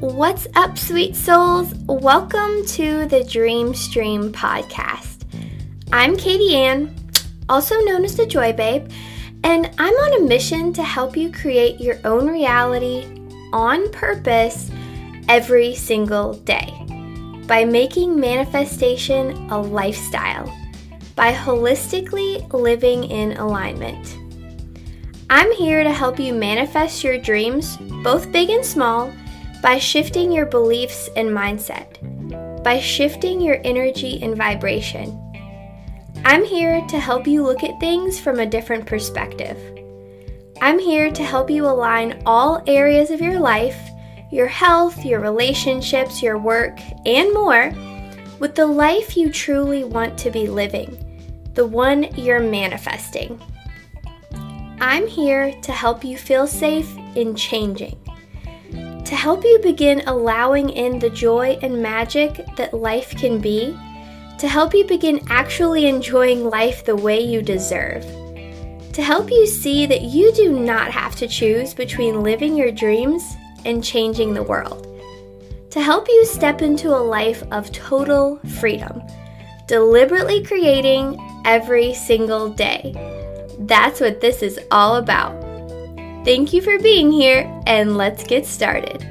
What's up, sweet souls? Welcome to the Dream Stream podcast. I'm Katie Anne, also known as the Joy Babe, and I'm on a mission to help you create your own reality on purpose every single day by making manifestation a lifestyle, by holistically living in alignment. I'm here to help you manifest your dreams, both big and small, by shifting your beliefs and mindset, by shifting your energy and vibration. I'm here to help you look at things from a different perspective. I'm here to help you align all areas of your life, your health, your relationships, your work, and more with the life you truly want to be living, the one you're manifesting. I'm here to help you feel safe in changing, to help you begin allowing in the joy and magic that life can be, to help you begin actually enjoying life the way you deserve, to help you see that you do not have to choose between living your dreams and changing the world, to help you step into a life of total freedom, deliberately creating every single day that's what this is all about. Thank you for being here, and let's get started.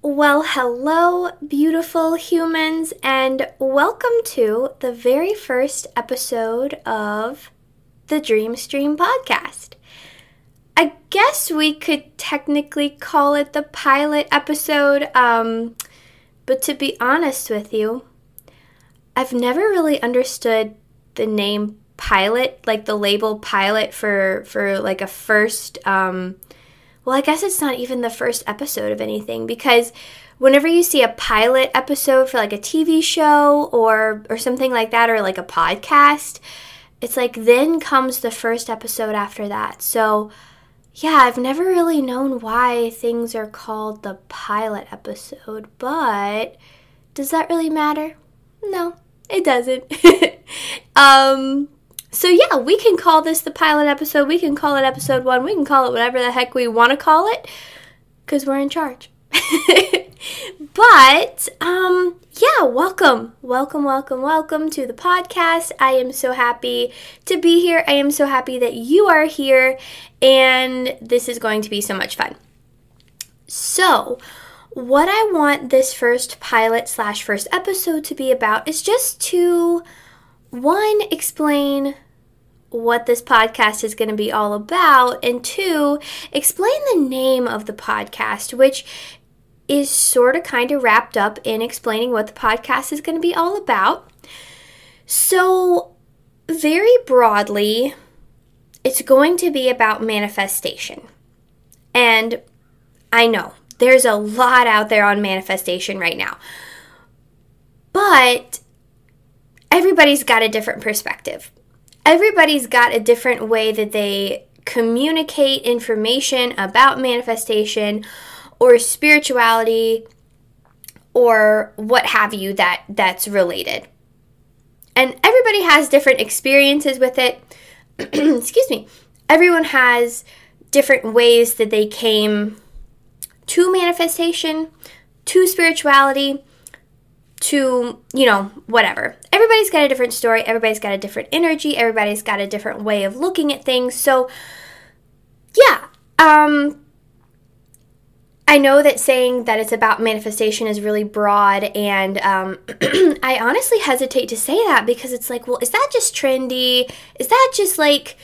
Well, hello, beautiful humans, and welcome to the very first episode of the Dream Stream podcast. I guess we could technically call it the pilot episode, um, but to be honest with you, I've never really understood the name pilot, like the label pilot for for like a first um well, I guess it's not even the first episode of anything because whenever you see a pilot episode for like a TV show or or something like that or like a podcast, it's like then comes the first episode after that. So, yeah, I've never really known why things are called the pilot episode, but does that really matter? No, it doesn't. um, so yeah, we can call this the pilot episode. We can call it episode one. We can call it whatever the heck we want to call it, because we're in charge. but um, yeah, welcome, welcome, welcome, welcome to the podcast. I am so happy to be here. I am so happy that you are here, and this is going to be so much fun. So what I want this first pilot slash first episode to be about is just to one, explain what this podcast is going to be all about, and two, explain the name of the podcast, which is sort of kind of wrapped up in explaining what the podcast is going to be all about. So, very broadly, it's going to be about manifestation. And I know there's a lot out there on manifestation right now. But everybody's got a different perspective. Everybody's got a different way that they communicate information about manifestation or spirituality or what have you that that's related. And everybody has different experiences with it. Excuse me. Everyone has different ways that they came to manifestation, to spirituality, to, you know, whatever. Everybody's got a different story, everybody's got a different energy, everybody's got a different way of looking at things. So, yeah, um, I know that saying that it's about manifestation is really broad, and um, I honestly hesitate to say that because it's like, well, is that just trendy? Is that just like,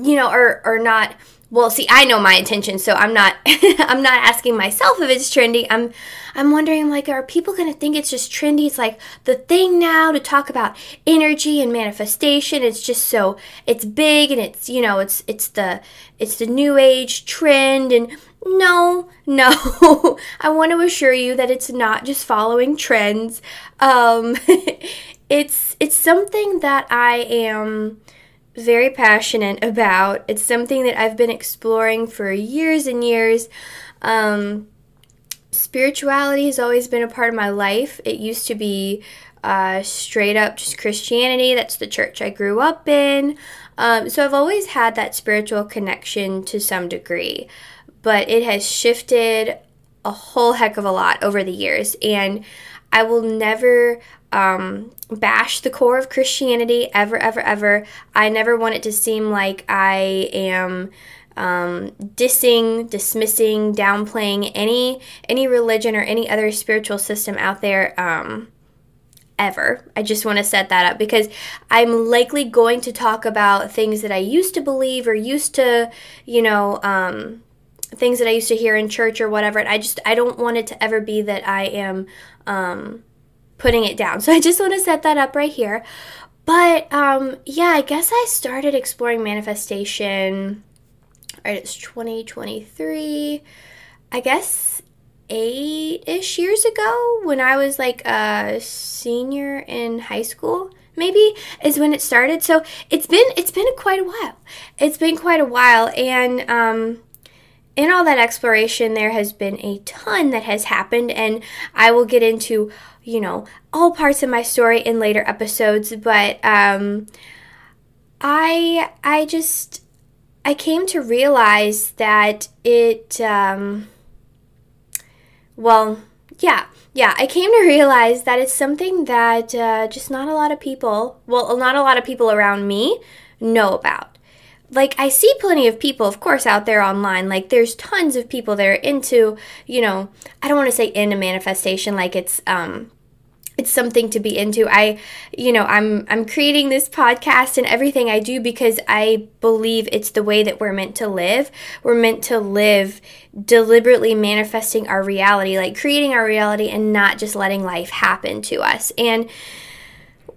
you know, or or not? Well see i know my intention so i'm not i'm not asking myself if it's trendy. I'm i'm wondering like are people to think it's just trendy? It's like the thing now to talk about energy and manifestation. It's just so it's big and it's you know it's it's the it's the new age trend and no no. I want to assure you that it's not just following trends. Um it's it's something that i am very passionate about. It's something that I've been exploring for years and years. Um, spirituality has always been a part of my life. It used to be uh, straight up just Christianity. That's the church I grew up in. Um, so I've always had that spiritual connection to some degree, but it has shifted a whole heck of a lot over the years. And I will never um, bash the core of Christianity ever, ever, ever. I never want it to seem like I am um, dissing, dismissing, downplaying any any religion or any other spiritual system out there. Um, ever. I just want to set that up because I'm likely going to talk about things that I used to believe or used to, you know, um, things that I used to hear in church or whatever. And I just I don't want it to ever be that I am um, putting it down. So I just want to set that up right here. But um, yeah, I guess I started exploring manifestation. Right, it's 2023. I guess eight ish years ago when I was like a senior in high school maybe is when it started so it's been it's been quite a while it's been quite a while and um in all that exploration there has been a ton that has happened and i will get into you know all parts of my story in later episodes but um i i just i came to realize that it um well, yeah, yeah, I came to realize that it's something that uh, just not a lot of people, well, not a lot of people around me know about. Like, I see plenty of people, of course, out there online. Like, there's tons of people that are into, you know, I don't want to say into manifestation like it's, um, it's something to be into. I, you know, I'm I'm creating this podcast and everything I do because I believe it's the way that we're meant to live. We're meant to live deliberately manifesting our reality, like creating our reality and not just letting life happen to us. And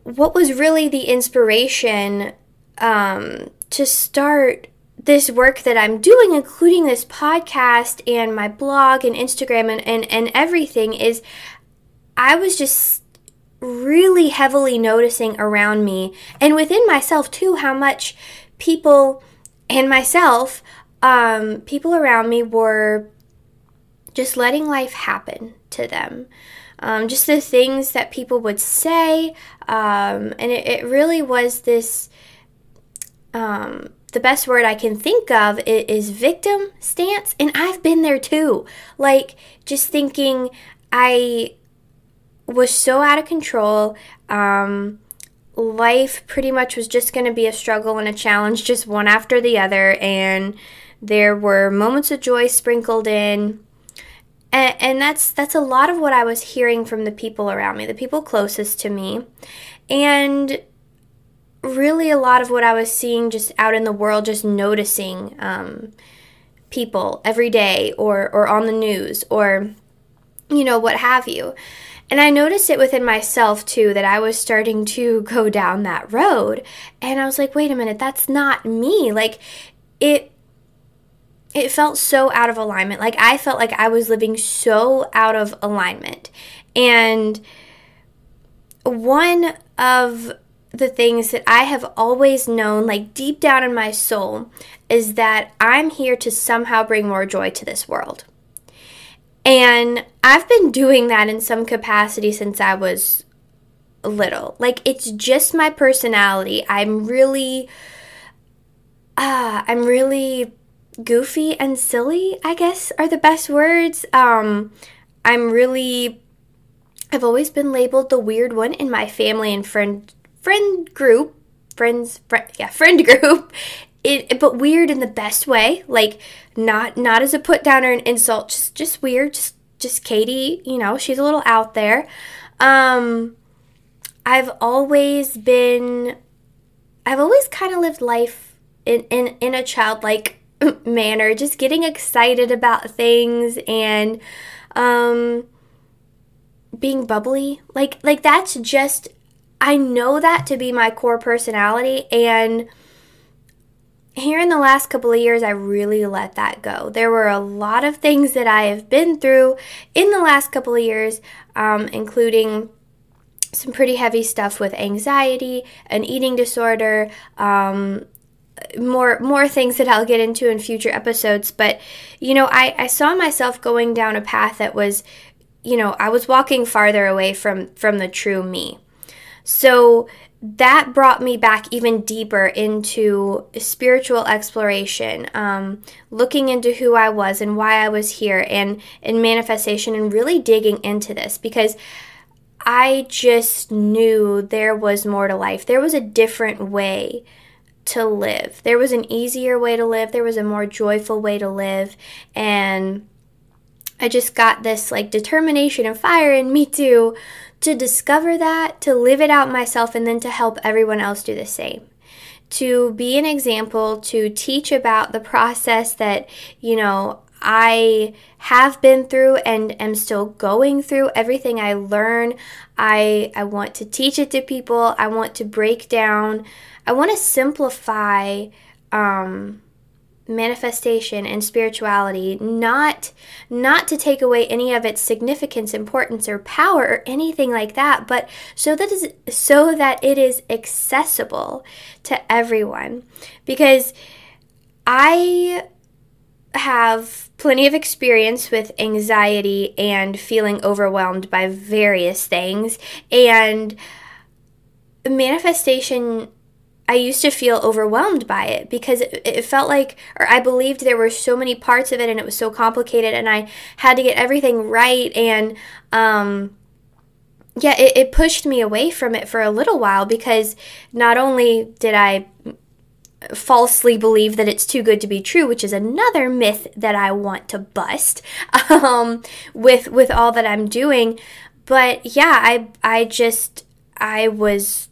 what was really the inspiration um, to start this work that I'm doing, including this podcast and my blog and Instagram and, and, and everything, is I was just really heavily noticing around me and within myself too how much people and myself um, people around me were just letting life happen to them. Um, just the things that people would say um, and it, it, really was this um, the best word i can think of is victim stance and i've been there too like just thinking i was so out of control. Um, life pretty much was just going to be a struggle and a challenge, just one after the other. And there were moments of joy sprinkled in. And, and that's that's a lot of what I was hearing from the people around me, the people closest to me, and really a lot of what I was seeing just out in the world, just noticing um, people every day or or on the news or you know what have you. And I noticed it within myself too that I was starting to go down that road. And I was like, wait a minute, that's not me. Like it it felt so out of alignment. Like I felt like I was living so out of alignment. And one of the things that I have always known, like deep down in my soul, is that I'm here to somehow bring more joy to this world. And I've been doing that in some capacity since I was little. Like it's just my personality. I'm really uh I'm really goofy and silly, I guess are the best words. Um I'm really I've always been labeled the weird one in my family and friend friend group, friends friend yeah, friend group it, but weird in the best way like not not as a put down or an insult just just weird just just katie you know she's a little out there. Um i've always been i've always kind of lived life in in, in a childlike manner just getting excited about things and um being bubbly like like that's just i know that to be my core personality and here in the last couple of years, I really let that go. There were a lot of things that I have been through in the last couple of years, um, including some pretty heavy stuff with anxiety, an eating disorder, um, more more things that I'll get into in future episodes. But you know, I, I saw myself going down a path that was, you know, I was walking farther away from from the true me. So that brought me back even deeper into spiritual exploration, um, looking into who I was and why I was here, and in manifestation, and really digging into this because I just knew there was more to life. There was a different way to live. There was an easier way to live. There was a more joyful way to live, and I just got this like determination and fire in me to to discover that, to live it out myself, and then to help everyone else do the same. To be an example, to teach about the process that, you know, I have been through and am still going through everything I learn. I I want to teach it to people. I want to break down. I want to simplify um, manifestation and spirituality not not to take away any of its significance importance or power or anything like that but so that is so that it is accessible to everyone. Because i have plenty of experience with anxiety and feeling overwhelmed by various things and manifestation I used to feel overwhelmed by it because it, it, felt like, or I believed there were so many parts of it and it was so complicated and I had to get everything right. And, um, yeah, it, it pushed me away from it for a little while because not only did I falsely believe that it's too good to be true, which is another myth that I want to bust um, with with all that I'm doing. But yeah, I I just I was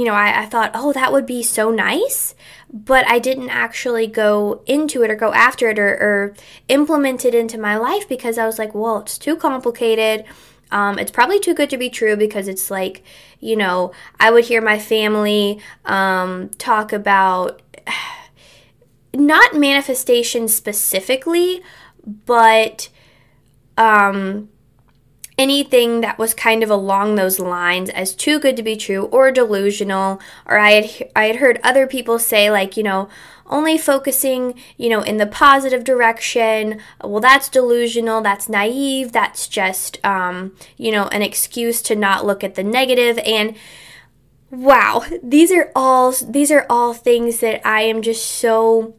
you know, I, I thought, oh, that would be so nice, but I didn't actually go into it or go after it or, or implement it into my life because I was like, well, it's too complicated. Um, it's probably too good to be true because it's like, you know, I would hear my family um, talk about not manifestation specifically, but um, anything that was kind of along those lines as too good to be true or delusional or I had I had heard other people say like you know only focusing you know in the positive direction. Well that's delusional that's naive that's just um, you know an excuse to not look at the negative. And wow these are all these are all things that I am just so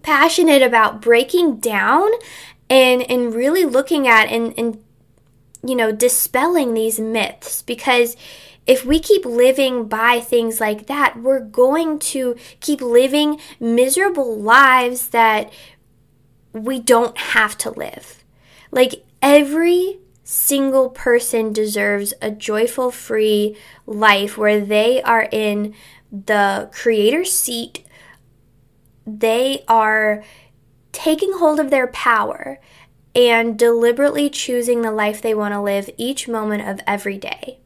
passionate about breaking down and and really looking at and and you know, dispelling these myths because if we keep living by things like that, we're going to keep living miserable lives that we don't have to live. Like every single person deserves a joyful, free life where they are in the creator's seat. They are taking hold of their power and deliberately choosing the life they want to live each moment of every day.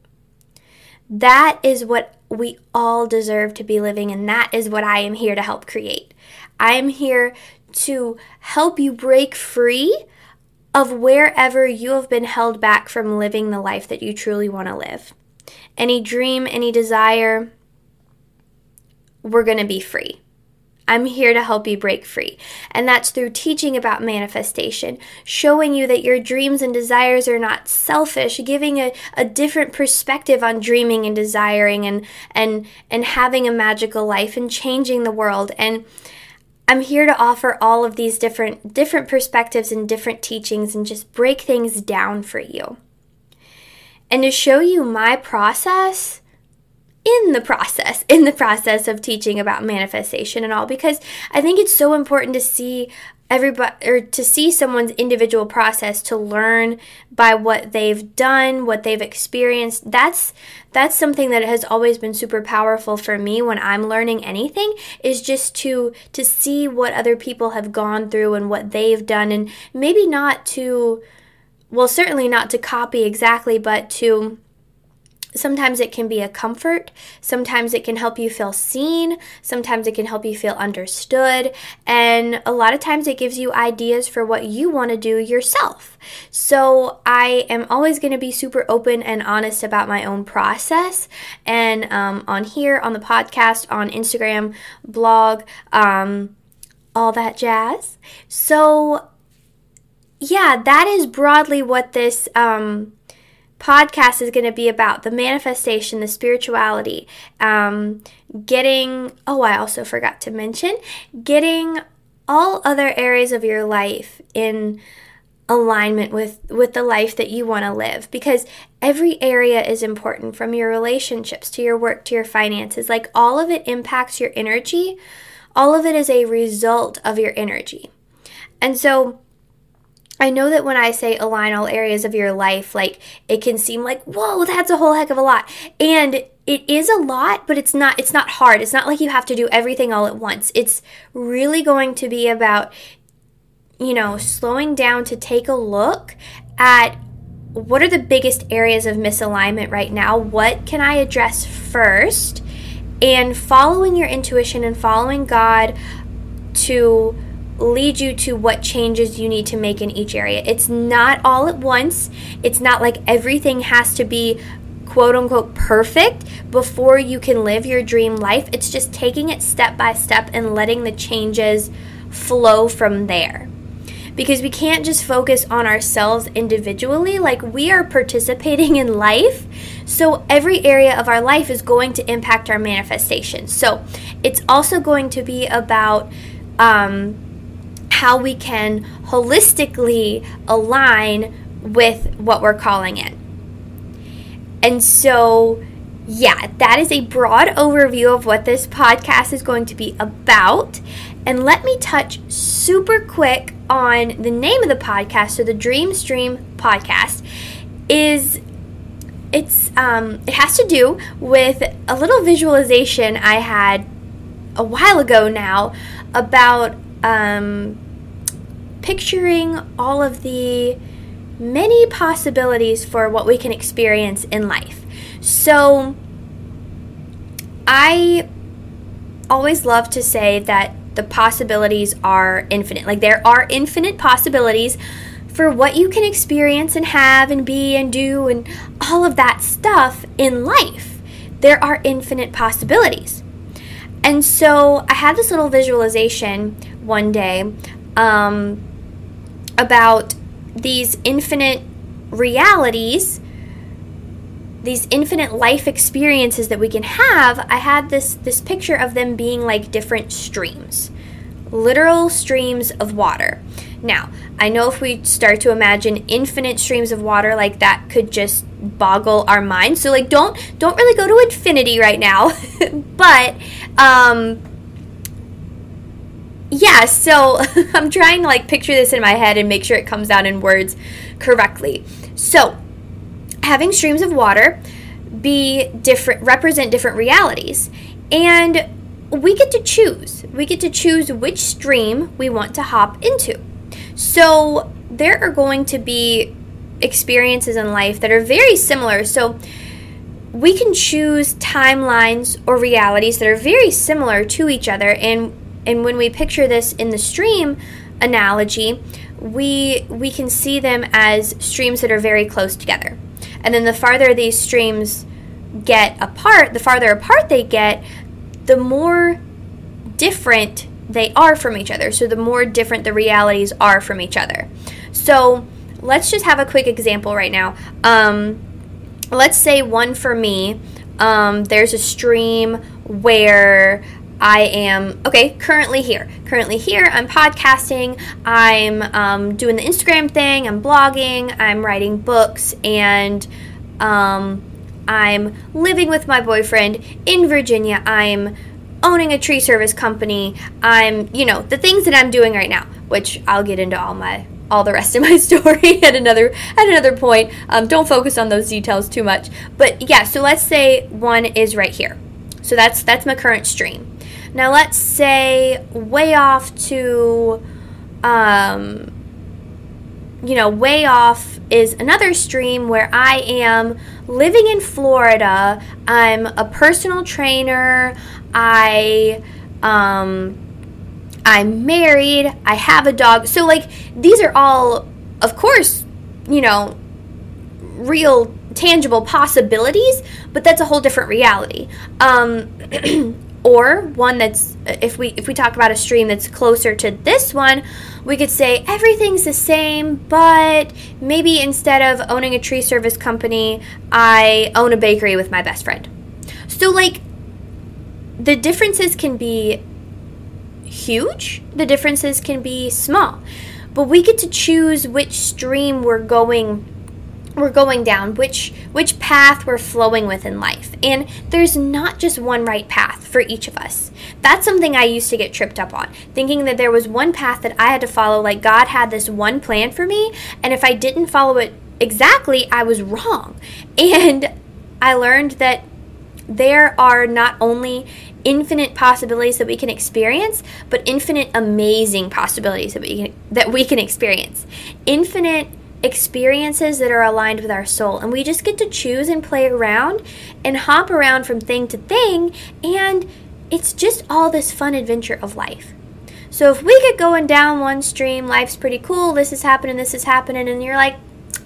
That is what we all deserve to be living, and that is what I am here to help create. I am here to help you break free of wherever you have been held back from living the life that you truly want to live. Any dream, any desire, we're going to be free. I'm here to help you break free. And that's through teaching about manifestation, showing you that your dreams and desires are not selfish, giving a, a different perspective on dreaming and desiring and and and having a magical life and changing the world. And I'm here to offer all of these different different perspectives and different teachings and just break things down for you. And to show you my process in the process in the process of teaching about manifestation and all because i think it's so important to see everybody or to see someone's individual process to learn by what they've done what they've experienced. That's that's something that has always been super powerful for me when i'm learning anything is just to to see what other people have gone through and what they've done and maybe not to well certainly not to copy exactly but to Sometimes it can be a comfort. Sometimes it can help you feel seen. Sometimes it can help you feel understood. And a lot of times it gives you ideas for what you want to do yourself. So I am always going to be super open and honest about my own process. And um, on here, on the podcast, on Instagram, blog, um, all that jazz. So, yeah, that is broadly what this. Um, podcast is going to be about the manifestation, the spirituality, um, getting, oh, I also forgot to mention, getting all other areas of your life in alignment with with the life that you want to live. Because every area is important from your relationships to your work to your finances like all of it impacts your energy. All of it is a result of your energy. And so I know that when I say align all areas of your life, like it can seem like, whoa, that's a whole heck of a lot. And it is a lot, but it's not it's not hard. It's not like you have to do everything all at once. It's really going to be about you know, slowing down to take a look at what are the biggest areas of misalignment right now? What can I address first? And following your intuition and following God to lead you to what changes you need to make in each area. It's not all at once. It's not like everything has to be quote unquote perfect before you can live your dream life. It's just taking it step by step and letting the changes flow from there. Because we can't just focus on ourselves individually, like we are participating in life. So every area of our life is going to impact our manifestation. So it's also going to be about um, how we can holistically align with what we're calling in. And so, yeah, that is a broad overview of what this podcast is going to be about. And let me touch super quick on the name of the podcast. So, the Dream Stream podcast is it's um, it has to do with a little visualization I had a while ago now about um, picturing all of the many possibilities for what we can experience in life. So, I always love to say that the possibilities are infinite. Like, there are infinite possibilities for what you can experience and have and be and do and all of that stuff in life. There are infinite possibilities. And so I had this little visualization one day um, about these infinite realities these infinite life experiences that we can have i had this this picture of them being like different streams literal streams of water. Now i know if we start to imagine infinite streams of water like that could just boggle our mind so like don't don't really go to infinity right now. But um yeah, so I'm trying to like picture this in my head and make sure it comes out in words correctly. So, having streams of water be different represent different realities. And we get to choose. We get to choose which stream we want to hop into. So, there are going to be experiences in life that are very similar. So, we can choose timelines or realities that are very similar to each other and and when we picture this in the stream analogy, we we can see them as streams that are very close together. And then the farther these streams get apart, the farther apart they get, the more different they are from each other. So the more different the realities are from each other. So let's just have a quick example right now. Um, let's say one for me. Um, there's a stream where I am, okay, currently here. Currently here, I'm podcasting, I'm um, doing the Instagram thing, I'm blogging, I'm writing books, and um, I'm living with my boyfriend in Virginia. I'm owning a tree service company. I'm, you know, the things that I'm doing right now, which I'll get into all my all the rest of my story at another at another point. Um, don't focus on those details too much. But yeah, so let's say one is right here. So that's that's my current stream. Now, let's say way off to, um, you know, way off is another stream where I am living in Florida. I'm a personal trainer. I, um, I'm married. I have a dog. So, like, these are all, of course, you know, real tangible possibilities, but that's a whole different reality. Um, or one that's if we if we talk about a stream that's closer to this one we could say everything's the same but maybe instead of owning a tree service company i own a bakery with my best friend. So like the differences can be huge the differences can be small but we get to choose which stream we're going we're going down, which which path we're flowing with in life. And there's not just one right path for each of us. That's something I used to get tripped up on, thinking that there was one path that I had to follow like God had this one plan for me, and if I didn't follow it exactly, I was wrong. And I learned that there are not only infinite possibilities that we can experience, but infinite amazing possibilities that we can, that we can experience. Infinite experiences that are aligned with our soul. And we just get to choose and play around and hop around from thing to thing. And it's just all this fun adventure of life. So if we get going down one stream, life's pretty cool, this is happening, this is happening, and you're like,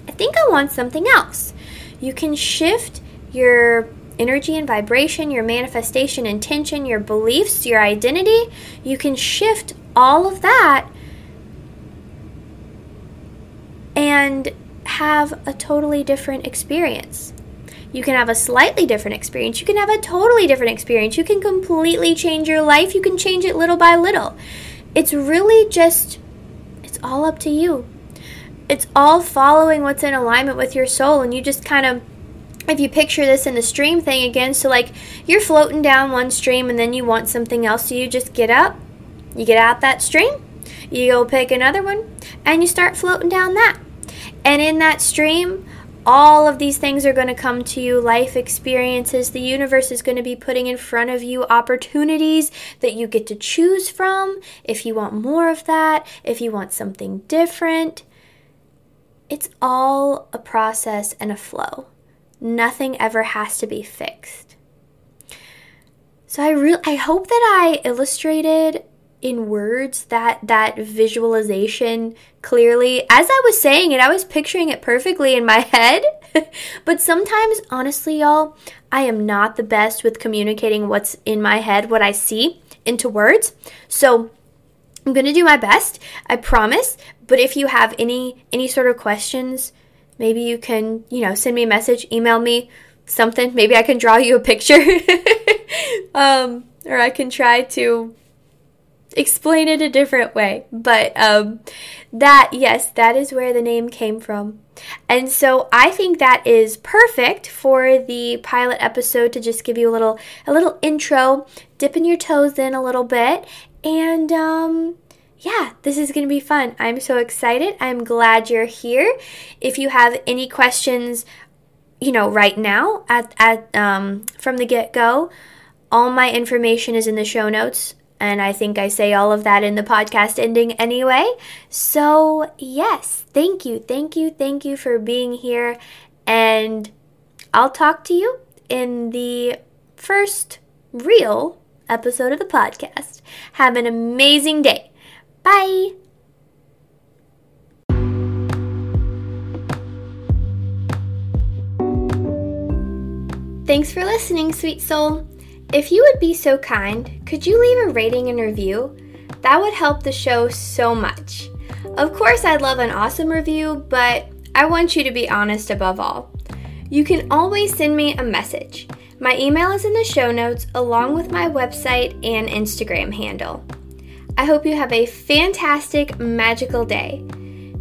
I think I want something else. You can shift your energy and vibration, your manifestation intention, your beliefs, your identity. You can shift all of that and have a totally different experience. You can have a slightly different experience. You can have a totally different experience. You can completely change your life. You can change it little by little. It's really just, it's all up to you. It's all following what's in alignment with your soul. And you just kind of, if you picture this in the stream thing again, so like you're floating down one stream and then you want something else, so you just get up, you get out that stream, you go pick another one, and you start floating down that. And in that stream, all of these things are going to come to you life experiences. The universe is going to be putting in front of you opportunities that you get to choose from if you want more of that, if you want something different. It's all a process and a flow. Nothing ever has to be fixed. So I really I hope that I illustrated in words that that visualization clearly as i was saying it i was picturing it perfectly in my head. But sometimes honestly y'all i am not the best with communicating what's in my head what i see into words. So i'm going to do my best i promise. But if you have any any sort of questions maybe you can you know send me a message email me something. Maybe i can draw you a picture. Um, or i can try to explain it a different way. But um, that, yes, that is where the name came from. And so I think that is perfect for the pilot episode to just give you a little a little intro, dipping your toes in a little bit, and um, yeah, this is going to be fun. I'm so excited. I'm glad you're here. If you have any questions, you know, right now at at um, from the get go, all my information is in the show notes and I think I say all of that in the podcast ending anyway. So, yes, thank you, thank you, thank you for being here. And I'll talk to you in the first real episode of the podcast. Have an amazing day. Bye. Thanks for listening, sweet soul. If you would be so kind, could you leave a rating and review? That would help the show so much. Of course, I'd love an awesome review, but I want you to be honest above all. You can always send me a message. My email is in the show notes along with my website and Instagram handle. I hope you have a fantastic, magical day.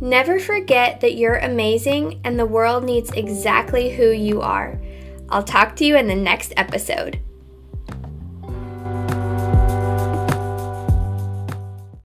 Never forget that you're amazing and the world needs exactly who you are. I'll talk to you in the next episode.